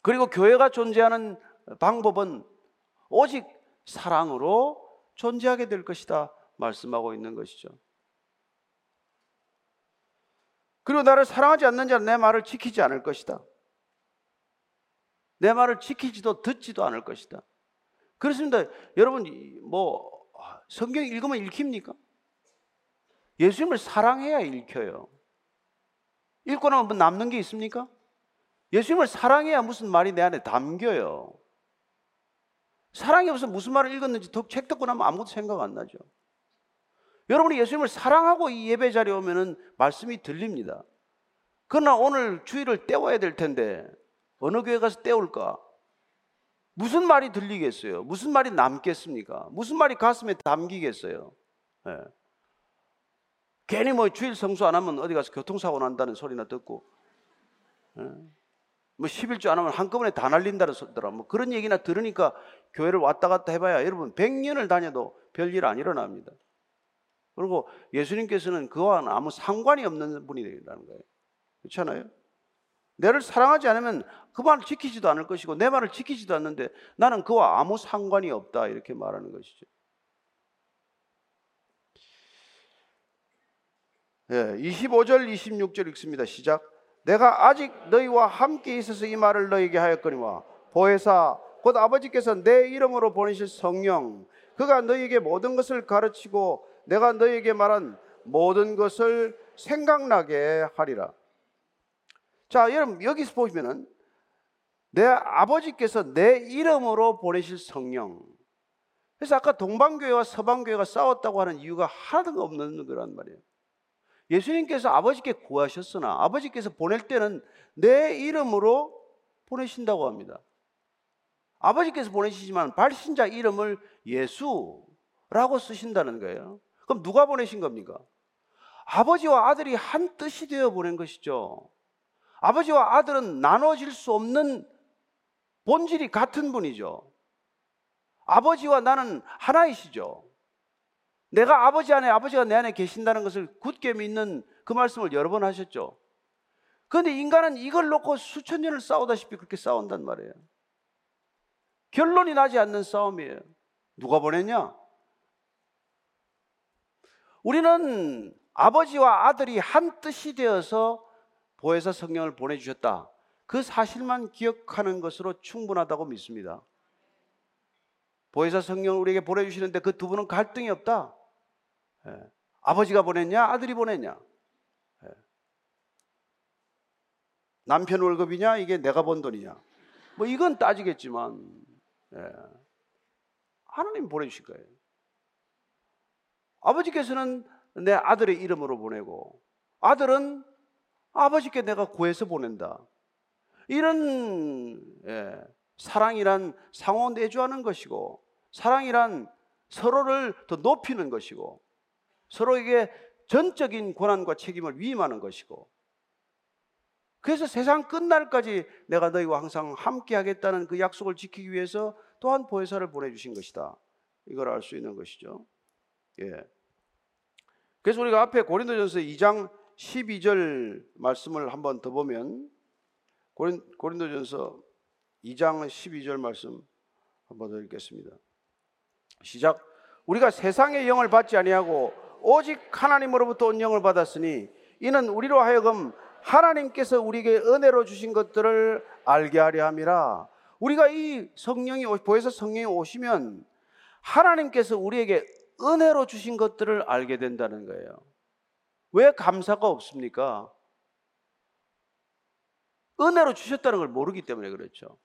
그리고 교회가 존재하는 방법은 오직 사랑으로 존재하게 될 것이다 말씀하고 있는 것이죠. 그리고 나를 사랑하지 않는 자는 내 말을 지키지 않을 것이다. 내 말을 지키지도 듣지도 않을 것이다. 그렇습니다. 여러분 뭐 성경 읽으면 읽힙니까? 예수님을 사랑해야 읽혀요. 읽고 나면 뭐 남는 게 있습니까? 예수님을 사랑해야 무슨 말이 내 안에 담겨요. 사랑이 없어 무슨 말을 읽었는지 책 듣고 나면 아무것도 생각 안 나죠. 여러분이 예수님을 사랑하고 이 예배 자리에 오면은 말씀이 들립니다. 그러나 오늘 주일을 때워야 될 텐데 어느 교회 가서 때울까? 무슨 말이 들리겠어요? 무슨 말이 남겠습니까? 무슨 말이 가슴에 담기겠어요? 네. 괜히 뭐 주일 성수 안 하면 어디 가서 교통사고 난다는 소리나 듣고 네. 뭐 11주 안 하면 한꺼번에 다 날린다는 소리더라. 뭐 그런 얘기나 들으니까 교회를 왔다 갔다 해봐야 여러분 100년을 다녀도 별일 안 일어납니다. 그리고 예수님께서는 그와는 아무 상관이 없는 분이라는 거예요. 그렇잖아요? 내를 사랑하지 않으면 그 말을 지키지도 않을 것이고 내 말을 지키지도 않는데 나는 그와 아무 상관이 없다 이렇게 말하는 것이죠. 예, 25절 26절 읽습니다. 시작. 내가 아직 너희와 함께 있어서 이 말을 너희에게 하였거니와 보혜사 곧 아버지께서 내 이름으로 보내실 성령 그가 너희에게 모든 것을 가르치고 내가 너희에게 말한 모든 것을 생각나게 하리라. 자, 여러분 여기서 보시면은 내 아버지께서 내 이름으로 보내실 성령. 그래서 아까 동방교회와 서방교회가 싸웠다고 하는 이유가 하나도 없는 거란 말이에요. 예수님께서 아버지께 구하셨으나 아버지께서 보낼 때는 내 이름으로 보내신다고 합니다. 아버지께서 보내시지만 발신자 이름을 예수라고 쓰신다는 거예요. 그럼 누가 보내신 겁니까? 아버지와 아들이 한 뜻이 되어 보낸 것이죠. 아버지와 아들은 나눠질 수 없는 본질이 같은 분이죠. 아버지와 나는 하나이시죠. 내가 아버지 안에 아버지가 내 안에 계신다는 것을 굳게 믿는 그 말씀을 여러 번 하셨죠. 그런데 인간은 이걸 놓고 수천 년을 싸우다시피 그렇게 싸운단 말이에요. 결론이 나지 않는 싸움이에요. 누가 보냈냐? 우리는 아버지와 아들이 한 뜻이 되어서 보혜사 성령을 보내주셨다. 그 사실만 기억하는 것으로 충분하다고 믿습니다. 보혜사 성령을 우리에게 보내주시는데 그 두 분은 갈등이 없다. 예. 아버지가 보냈냐? 아들이 보냈냐? 예. 남편 월급이냐? 이게 내가 번 돈이냐? 뭐 이건 따지겠지만 예. 하나님 보내주실 거예요. 아버지께서는 내 아들의 이름으로 보내고 아들은 아버지께 내가 구해서 보낸다. 이런 예, 사랑이란 상호 내주하는 것이고 사랑이란 서로를 더 높이는 것이고 서로에게 전적인 권한과 책임을 위임하는 것이고 그래서 세상 끝날까지 내가 너희와 항상 함께 하겠다는 그 약속을 지키기 위해서 또한 보혜사를 보내주신 것이다. 이걸 알 수 있는 것이죠. 예. 그래서 우리가 앞에 고린도전서 2장 12절 말씀을 한번 더 보면 고린, 고린도전서 2장 12절 말씀 한번 더 읽겠습니다. 시작. 우리가 세상의 영을 받지 아니하고 오직 하나님으로부터 온 영을 받았으니 이는 우리로 하여금 하나님께서 우리에게 은혜로 주신 것들을 알게 하려 함이라. 우리가 이 성령이 보혜사 성령이 오시면 하나님께서 우리에게 은혜로 주신 것들을 알게 된다는 거예요. 왜 감사가 없습니까? 은혜로 주셨다는 걸 모르기 때문에 그렇죠.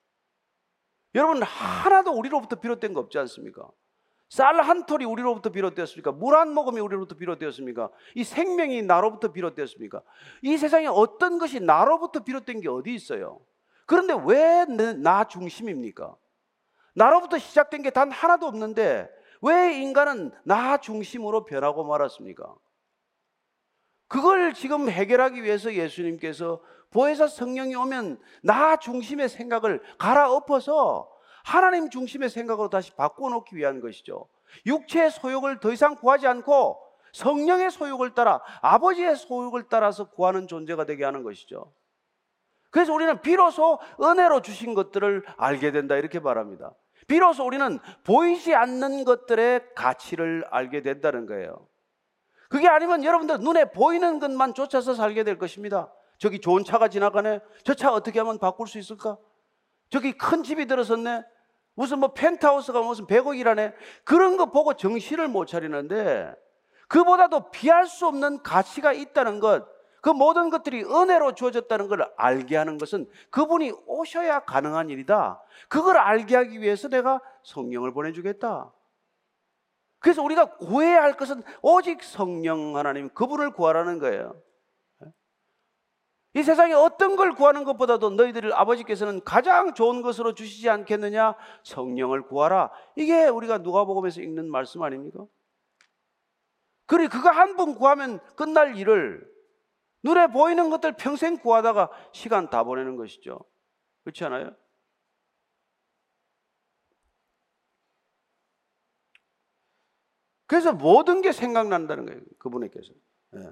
여러분 하나도 우리로부터 비롯된 거 없지 않습니까? 쌀 한 톨이 우리로부터 비롯되었습니까? 물 한 모금이 우리로부터 비롯되었습니까? 이 생명이 나로부터 비롯되었습니까? 이 세상에 어떤 것이 나로부터 비롯된 게 어디 있어요? 그런데 왜 나 중심입니까? 나로부터 시작된 게 단 하나도 없는데 왜 인간은 나 중심으로 변하고 말았습니까? 그걸 지금 해결하기 위해서 예수님께서 보혜사 성령이 오면 나 중심의 생각을 갈아엎어서 하나님 중심의 생각으로 다시 바꿔놓기 위한 것이죠. 육체의 소욕을 더 이상 구하지 않고 성령의 소욕을 따라 아버지의 소욕을 따라서 구하는 존재가 되게 하는 것이죠. 그래서 우리는 비로소 은혜로 주신 것들을 알게 된다 이렇게 말합니다. 비로소 우리는 보이지 않는 것들의 가치를 알게 된다는 거예요. 그게 아니면 여러분들 눈에 보이는 것만 쫓아서 살게 될 것입니다. 저기 좋은 차가 지나가네. 저 차 어떻게 하면 바꿀 수 있을까? 저기 큰 집이 들어섰네. 무슨 뭐 펜트하우스가 무슨 100억이라네. 그런 거 보고 정신을 못 차리는데 그보다도 피할 수 없는 가치가 있다는 것, 그 모든 것들이 은혜로 주어졌다는 걸 알게 하는 것은 그분이 오셔야 가능한 일이다. 그걸 알게 하기 위해서 내가 성령을 보내주겠다. 그래서 우리가 구해야 할 것은 오직 성령 하나님, 그분을 구하라는 거예요. 이 세상에 어떤 걸 구하는 것보다도 너희들 아버지께서는 가장 좋은 것으로 주시지 않겠느냐? 성령을 구하라. 이게 우리가 누가복음에서 읽는 말씀 아닙니까? 그리 그거 한 번 구하면 끝날 일을 눈에 보이는 것들 평생 구하다가 시간 다 보내는 것이죠. 그렇지 않아요? 그래서 모든 게 생각난다는 거예요. 그분에게서. 네.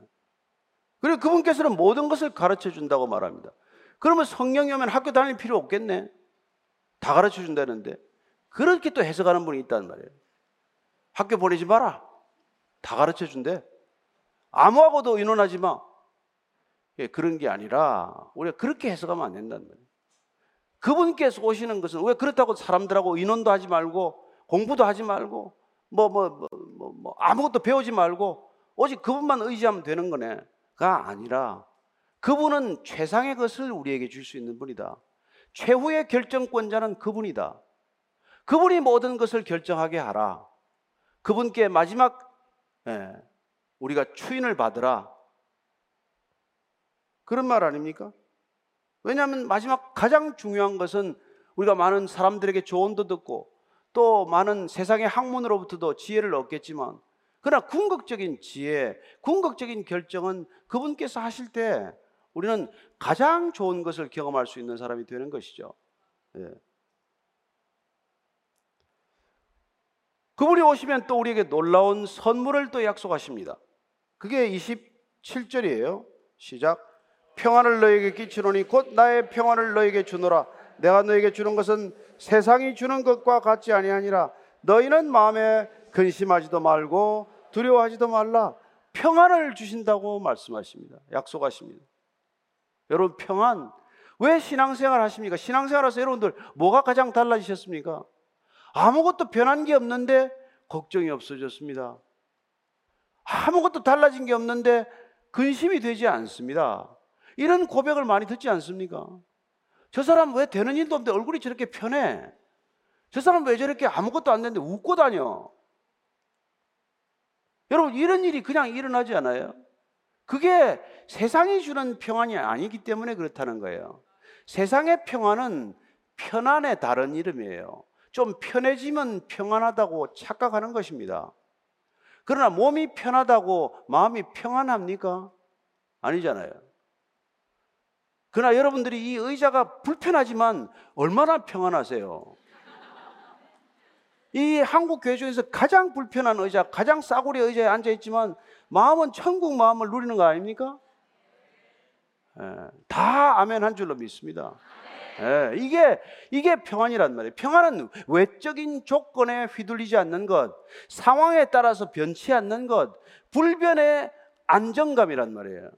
그리고 그분께서는 모든 것을 가르쳐 준다고 말합니다. 그러면 성령이 오면 학교 다닐 필요 없겠네. 다 가르쳐 준다는데. 그렇게 또 해석하는 분이 있단 말이에요. 학교 보내지 마라. 다 가르쳐 준대. 아무하고도 의논하지 마. 예, 그런 게 아니라 우리가 그렇게 해석하면 안 된다는 말이에요. 그분께서 오시는 것은 왜 그렇다고 사람들하고 의논도 하지 말고 공부도 하지 말고 뭐, 뭐, 뭐, 뭐, 뭐 아무것도 배우지 말고 오직 그분만 의지하면 되는 거네. 가 아니라 그분은 최상의 것을 우리에게 줄 수 있는 분이다. 최후의 결정권자는 그분이다. 그분이 모든 것을 결정하게 하라. 그분께 마지막 예, 우리가 추인을 받으라. 그런 말 아닙니까? 왜냐하면 마지막 가장 중요한 것은 우리가 많은 사람들에게 조언도 듣고 또 많은 세상의 학문으로부터도 지혜를 얻겠지만 그러나 궁극적인 지혜, 궁극적인 결정은 그분께서 하실 때 우리는 가장 좋은 것을 경험할 수 있는 사람이 되는 것이죠. 예. 그분이 오시면 또 우리에게 놀라운 선물을 또 약속하십니다. 그게 27절이에요. 시작. 평안을 너에게 끼치노니 곧 나의 평안을 너에게 주노라. 내가 너에게 주는 것은 세상이 주는 것과 같지 아니하니라. 너희는 마음에 근심하지도 말고 두려워하지도 말라. 평안을 주신다고 말씀하십니다. 약속하십니다. 여러분 평안 왜 신앙생활 하십니까? 신앙생활 하서 여러분들 뭐가 가장 달라지셨습니까? 아무것도 변한 게 없는데 걱정이 없어졌습니다. 아무것도 달라진 게 없는데 근심이 되지 않습니다. 이런 고백을 많이 듣지 않습니까? 저 사람 왜 되는 일도 없는데 얼굴이 저렇게 편해? 저 사람 왜 저렇게 아무것도 안 되는데 웃고 다녀? 여러분, 이런 일이 그냥 일어나지 않아요? 그게 세상이 주는 평안이 아니기 때문에 그렇다는 거예요. 세상의 평안은 편안의 다른 이름이에요. 좀 편해지면 평안하다고 착각하는 것입니다. 그러나 몸이 편하다고 마음이 평안합니까? 아니잖아요. 그러나 여러분들이 이 의자가 불편하지만 얼마나 평안하세요? 이 한국 교회 중에서 가장 불편한 의자, 가장 싸구려 의자에 앉아 있지만 마음은 천국 마음을 누리는 거 아닙니까? 예, 다 아멘 한 줄로 믿습니다. 예, 이게 이게 평안이란 말이에요. 평안은 외적인 조건에 휘둘리지 않는 것, 상황에 따라서 변치 않는 것, 불변의 안정감이란 말이에요.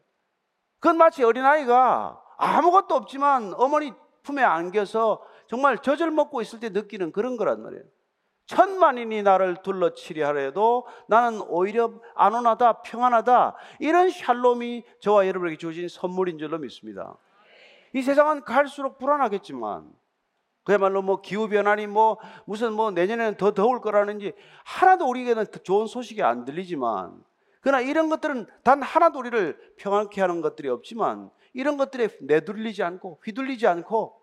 그건 마치 어린아이가 아무것도 없지만 어머니 품에 안겨서 정말 젖을 먹고 있을 때 느끼는 그런 거란 말이에요. 천만인이 나를 둘러치려 하래도 나는 오히려 안온하다, 평안하다. 이런 샬롬이 저와 여러분에게 주어진 선물인 줄로 믿습니다. 이 세상은 갈수록 불안하겠지만 그야말로 뭐 기후 변화니 뭐 무슨 뭐 내년에는 더 더울 거라는지 하나도 우리에게는 좋은 소식이 안 들리지만 그러나 이런 것들은 단 하나도 우리를 평안케 하는 것들이 없지만 이런 것들에 내둘리지 않고 휘둘리지 않고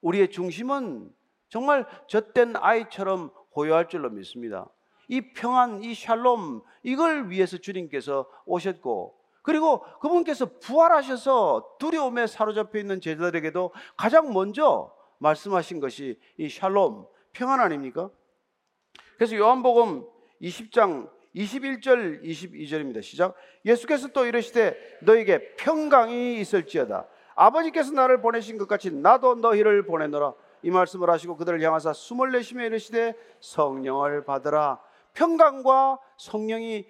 우리의 중심은 정말 젖된 아이처럼 고요할 줄로 믿습니다. 이 평안, 이 샬롬, 이걸 위해서 주님께서 오셨고, 그리고 그분께서 부활하셔서 두려움에 사로잡혀 있는 제자들에게도 가장 먼저 말씀하신 것이 이 샬롬, 평안 아닙니까? 그래서 요한복음 20장 21절 22절입니다. 시작. 예수께서 또 이르시되 너에게 평강이 있을지어다. 아버지께서 나를 보내신 것 같이 나도 너희를 보내노라. 이 말씀을 하시고 그들을 향하사 숨을 내쉬며 이르시되 성령을 받으라. 평강과 성령이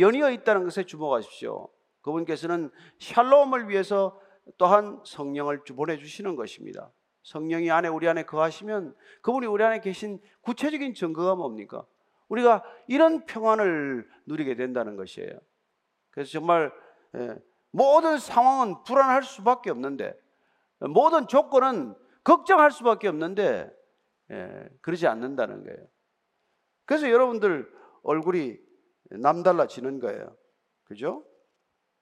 연이어 있다는 것에 주목하십시오. 그분께서는 샬롬을 위해서 또한 성령을 보내주시는 것입니다. 성령이 안에 우리 안에 거하시면 그분이 우리 안에 계신 구체적인 증거가 뭡니까? 우리가 이런 평안을 누리게 된다는 것이에요. 그래서 정말 예, 모든 상황은 불안할 수밖에 없는데 모든 조건은 걱정할 수밖에 없는데 예, 그러지 않는다는 거예요. 그래서 여러분들 얼굴이 남달라지는 거예요. 그죠?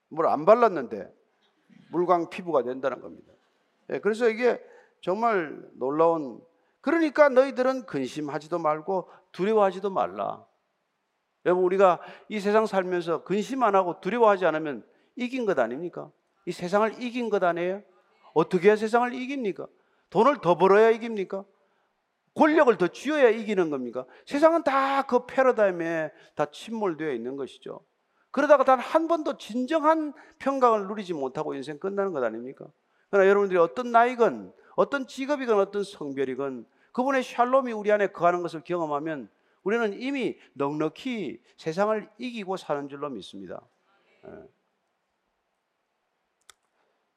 뭘 안 발랐는데 물광 피부가 된다는 겁니다. 예, 그래서 이게 정말 놀라운 그러니까 너희들은 근심하지도 말고 두려워하지도 말라. 여러분 우리가 이 세상 살면서 근심 안 하고 두려워하지 않으면 이긴 것 아닙니까? 이 세상을 이긴 것 아니에요? 어떻게 해야 세상을 이깁니까? 돈을 더 벌어야 이깁니까? 권력을 더 쥐어야 이기는 겁니까? 세상은 다 그 패러다임에 다 침몰되어 있는 것이죠. 그러다가 단 한 번도 진정한 평강을 누리지 못하고 인생 끝나는 것 아닙니까? 그러나 여러분들이 어떤 나이건, 어떤 직업이건, 어떤 성별이건 그분의 샬롬이 우리 안에 거하는 것을 경험하면 우리는 이미 넉넉히 세상을 이기고 사는 줄로 믿습니다. 예.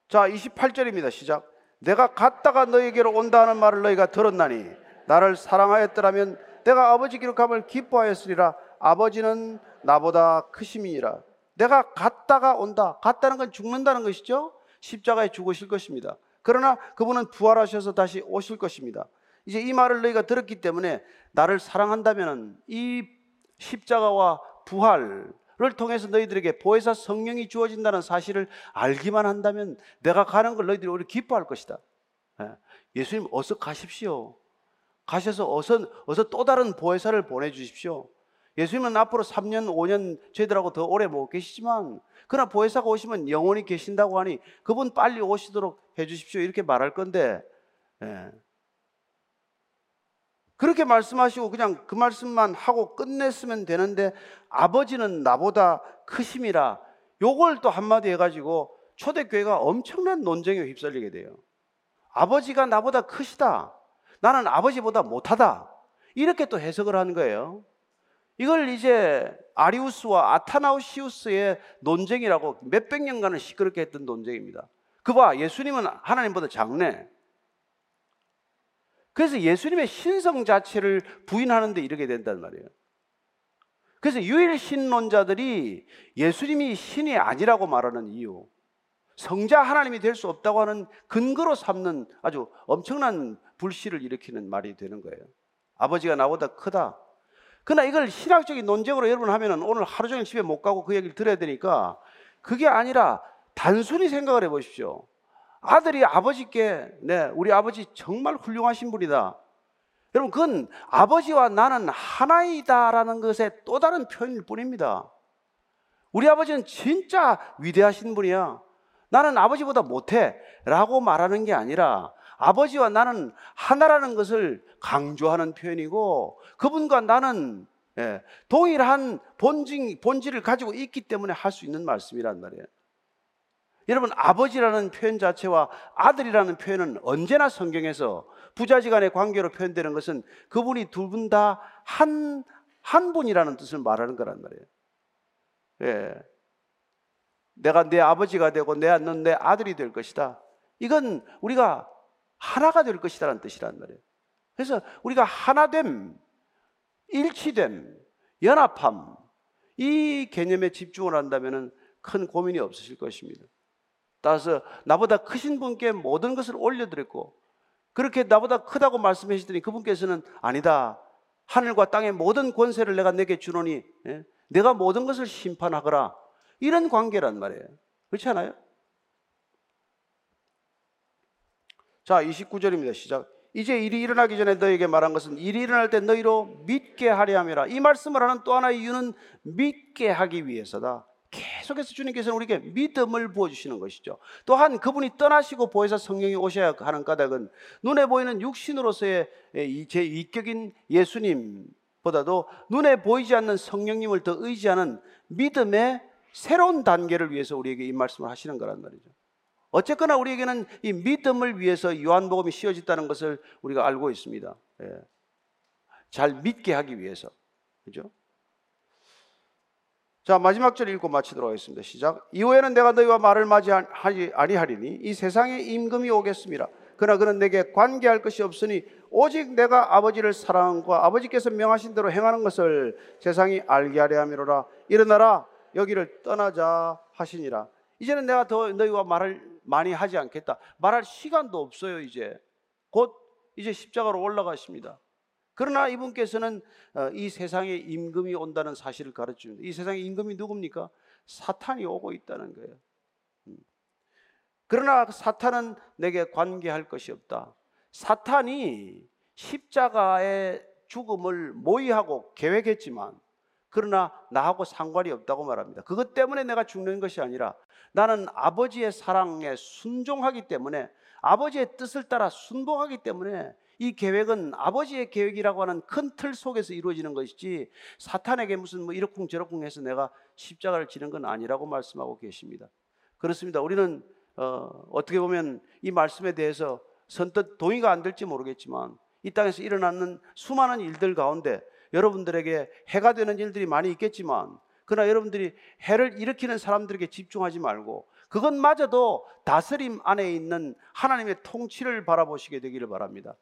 자, 28절입니다. 시작. 내가 갔다가 너에게로 온다 는 말을 너희가 들었나니 나를 사랑하였더라면 내가 아버지 기록함을 기뻐하였으리라 아버지는 나보다 크심이니라 내가 갔다가 온다 갔다는 건 죽는다는 것이죠 십자가에 죽으실 것입니다 그러나 그분은 부활하셔서 다시 오실 것입니다 이제 이 말을 너희가 들었기 때문에 나를 사랑한다면 이 십자가와 부활 를 통해서 너희들에게 보혜사 성령이 주어진다는 사실을 알기만 한다면 내가 가는 걸 너희들이 오히려 기뻐할 것이다. 예. 예수님 어서 가십시오. 가셔서 어서 어서 또 다른 보혜사를 보내 주십시오. 예수님은 앞으로 3년, 5년 저희들하고 더 오래 못 계시지만 그러나 보혜사가 오시면 영원히 계신다고 하니 그분 빨리 오시도록 해 주십시오. 이렇게 말할 건데 예. 그렇게 말씀하시고 그냥 그 말씀만 하고 끝냈으면 되는데 아버지는 나보다 크심이라 요걸 또 한마디 해가지고 초대교회가 엄청난 논쟁에 휩쓸리게 돼요. 아버지가 나보다 크시다. 나는 아버지보다 못하다. 이렇게 또 해석을 하는 거예요. 이걸 이제 아리우스와 아타나우시우스의 논쟁이라고 몇백 년간을 시끄럽게 했던 논쟁입니다. 그봐 예수님은 하나님보다 작네. 그래서 예수님의 신성 자체를 부인하는데 이르게 된단 말이에요. 그래서 유일 신론자들이 예수님이 신이 아니라고 말하는 이유, 성자 하나님이 될 수 없다고 하는 근거로 삼는 아주 엄청난 불씨를 일으키는 말이 되는 거예요. 아버지가 나보다 크다. 그러나 이걸 신학적인 논쟁으로 여러분 하면은 오늘 하루 종일 집에 못 가고 그 얘기를 들어야 되니까 그게 아니라 단순히 생각을 해 보십시오. 아들이 아버지께 네, 우리 아버지 정말 훌륭하신 분이다. 여러분 그건 아버지와 나는 하나이다라는 것의 또 다른 표현일 뿐입니다. 우리 아버지는 진짜 위대하신 분이야. 나는 아버지보다 못해 라고 말하는 게 아니라 아버지와 나는 하나라는 것을 강조하는 표현이고 그분과 나는 예, 동일한 본질, 본질을 가지고 있기 때문에 할 수 있는 말씀이란 말이에요. 여러분 아버지라는 표현 자체와 아들이라는 표현은 언제나 성경에서 부자지간의 관계로 표현되는 것은 그분이 두 분 다 한 한 분이라는 뜻을 말하는 거란 말이에요. 예. 내가 내 아버지가 되고 내가 넌내 아들이 될 것이다. 이건 우리가 하나가 될 것이다라는 뜻이란 말이에요. 그래서 우리가 하나됨, 일치됨, 연합함 이 개념에 집중을 한다면 큰 고민이 없으실 것입니다. 따라서 나보다 크신 분께 모든 것을 올려드렸고 그렇게 나보다 크다고 말씀하시더니 그분께서는 아니다. 하늘과 땅의 모든 권세를 내가 내게 주노니 예? 내가 모든 것을 심판하거라. 이런 관계란 말이에요. 그렇지 않아요? 자, 29절입니다. 시작. 이제 일이 일어나기 전에 너에게 말한 것은 일이 일어날 때 너희로 믿게 하려 함이라. 이 말씀을 하는 또 하나의 이유는 믿게 하기 위해서다. 계속해서 주님께서는 우리에게 믿음을 부어주시는 것이죠. 또한 그분이 떠나시고 보혜사 성령이 오셔야 하는 까닭은 눈에 보이는 육신으로서의 제 위격인 예수님보다도 눈에 보이지 않는 성령님을 더 의지하는 믿음의 새로운 단계를 위해서 우리에게 이 말씀을 하시는 거란 말이죠. 어쨌거나 우리에게는 이 믿음을 위해서 요한복음이 씌워졌다는 것을 우리가 알고 있습니다. 예. 잘 믿게 하기 위해서. 그죠? 자, 마지막 절 읽고 마치도록 하겠습니다. 시작. 이후에는 내가 너희와 말을 맞이하지 아니하리니 이 세상에 임금이 오겠습니다. 그러나 그는 내게 관계할 것이 없으니 오직 내가 아버지를 사랑과 아버지께서 명하신 대로 행하는 것을 세상이 알게 하려 함이로라. 일어나라 여기를 떠나자 하시니라. 이제는 내가 더 너희와 말을 많이 하지 않겠다. 말할 시간도 없어요, 이제. 곧 이제 십자가로 올라가십니다. 그러나 이분께서는 어, 이 세상에 임금이 온다는 사실을 가르칩니다. 이 세상에 임금이 누굽니까? 사탄이 오고 있다는 거예요. 음. 그러나 사탄은 내게 관계할 것이 없다. 사탄이 십자가의 죽음을 모의하고 계획했지만 그러나 나하고 상관이 없다고 말합니다. 그것 때문에 내가 죽는 것이 아니라 나는 아버지의 사랑에 순종하기 때문에 아버지의 뜻을 따라 순복하기 때문에 이 계획은 아버지의 계획이라고 하는 큰 틀 속에서 이루어지는 것이지 사탄에게 무슨 뭐 이러쿵 저러쿵 해서 내가 십자가를 지는 건 아니라고 말씀하고 계십니다. 그렇습니다. 우리는 어, 어떻게 보면 이 말씀에 대해서 선뜻 동의가 안 될지 모르겠지만 이 땅에서 일어나는 수많은 일들 가운데 여러분들에게 해가 되는 일들이 많이 있겠지만 그러나 여러분들이 해를 일으키는 사람들에게 집중하지 말고 그것마저도 다스림 안에 있는 하나님의 통치를 바라보시게 되기를 바랍니다.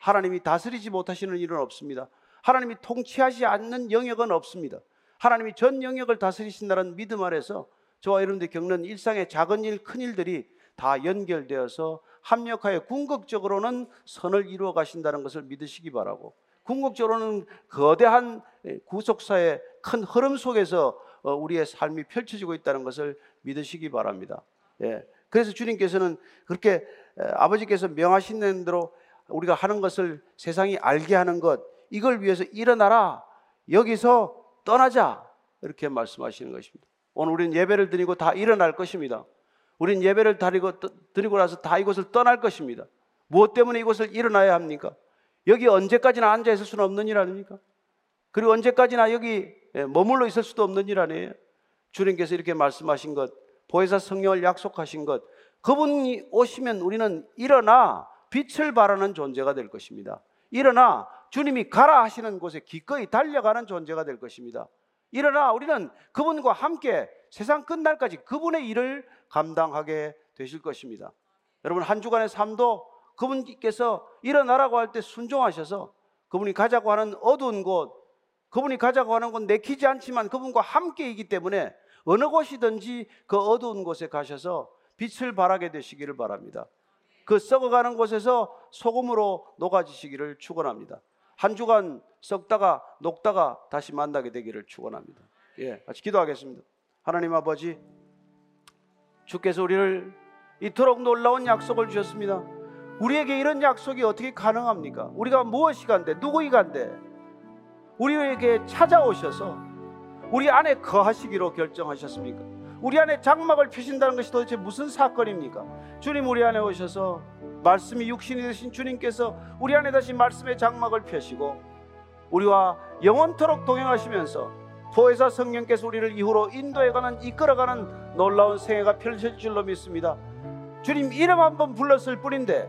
하나님이 다스리지 못하시는 일은 없습니다. 하나님이 통치하지 않는 영역은 없습니다. 하나님이 전 영역을 다스리신다는 믿음 아래서 저와 여러분들이 겪는 일상의 작은 일, 큰 일들이 다 연결되어서 합력하여 궁극적으로는 선을 이루어 가신다는 것을 믿으시기 바라고 궁극적으로는 거대한 구속사의 큰 흐름 속에서 어, 우리의 삶이 펼쳐지고 있다는 것을 믿으시기 바랍니다. 예. 그래서 주님께서는 그렇게 아버지께서 명하신 대로 우리가 하는 것을 세상이 알게 하는 것, 이걸 위해서 일어나라. 여기서 떠나자. 이렇게 말씀하시는 것입니다. 오늘 우리는 예배를 드리고 다 일어날 것입니다. 우리는 예배를 드리고, 드리고 나서 다 이곳을 떠날 것입니다. 무엇 때문에 이곳을 일어나야 합니까? 여기 언제까지나 앉아 있을 수는 없는 일 아닙니까? 그리고 언제까지나 여기 예, 머물러 있을 수도 없는 일 아니에요? 주님께서 이렇게 말씀하신 것, 보혜사 성령을 약속하신 것, 그분이 오시면 우리는 일어나 빛을 발하는 존재가 될 것입니다. 일어나 주님이 가라 하시는 곳에 기꺼이 달려가는 존재가 될 것입니다. 일어나 우리는 그분과 함께 세상 끝날까지 그분의 일을 감당하게 되실 것입니다. 여러분 한 주간의 삶도 그분께서 일어나라고 할 때 순종하셔서 그분이 가자고 하는 어두운 곳, 그분이 가자고 하는 곳 내키지 않지만 그분과 함께이기 때문에 어느 곳이든지 그 어두운 곳에 가셔서 빛을 발하게 되시기를 바랍니다. 그 썩어가는 곳에서 소금으로 녹아지시기를 축원합니다. 한 주간 썩다가 녹다가 다시 만나게 되기를 축원합니다. 예, 같이 기도하겠습니다. 하나님 아버지, 주께서 우리를 이토록 놀라운 약속을 주셨습니다. 우리에게 이런 약속이 어떻게 가능합니까? 우리가 무엇이 간데 누구이 간데 우리에게 찾아오셔서 우리 안에 거하시기로 결정하셨습니까? 우리 안에 장막을 펴신다는 것이 도대체 무슨 사건입니까? 주님 우리 안에 오셔서 말씀이 육신이 되신 주님께서 우리 안에 다시 말씀의 장막을 펴시고 우리와 영원토록 동행하시면서 보혜사 성령께서 우리를 이후로 인도해가는 이끌어가는 놀라운 생애가 펼쳐질 줄로 믿습니다. 주님 이름 한번 불렀을 뿐인데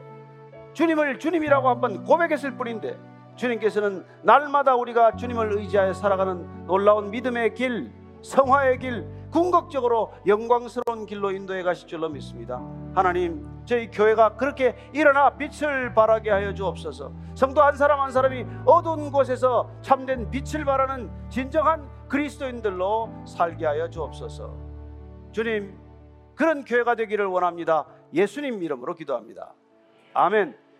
주님을 주님이라고 한번 고백했을 뿐인데 주님께서는 날마다 우리가 주님을 의지하여 살아가는 놀라운 믿음의 길, 성화의 길, 궁극적으로 영광스러운 길로 인도해 가실 줄로 믿습니다. 하나님, 저희 교회가 그렇게 일어나 빛을 발하게 하여 주옵소서. 성도 한 사람 한 사람이 어두운 곳에서 참된 빛을 발하는 진정한 그리스도인들로 살게 하여 주옵소서. 주님, 그런 교회가 되기를 원합니다. 예수님 이름으로 기도합니다. 아멘.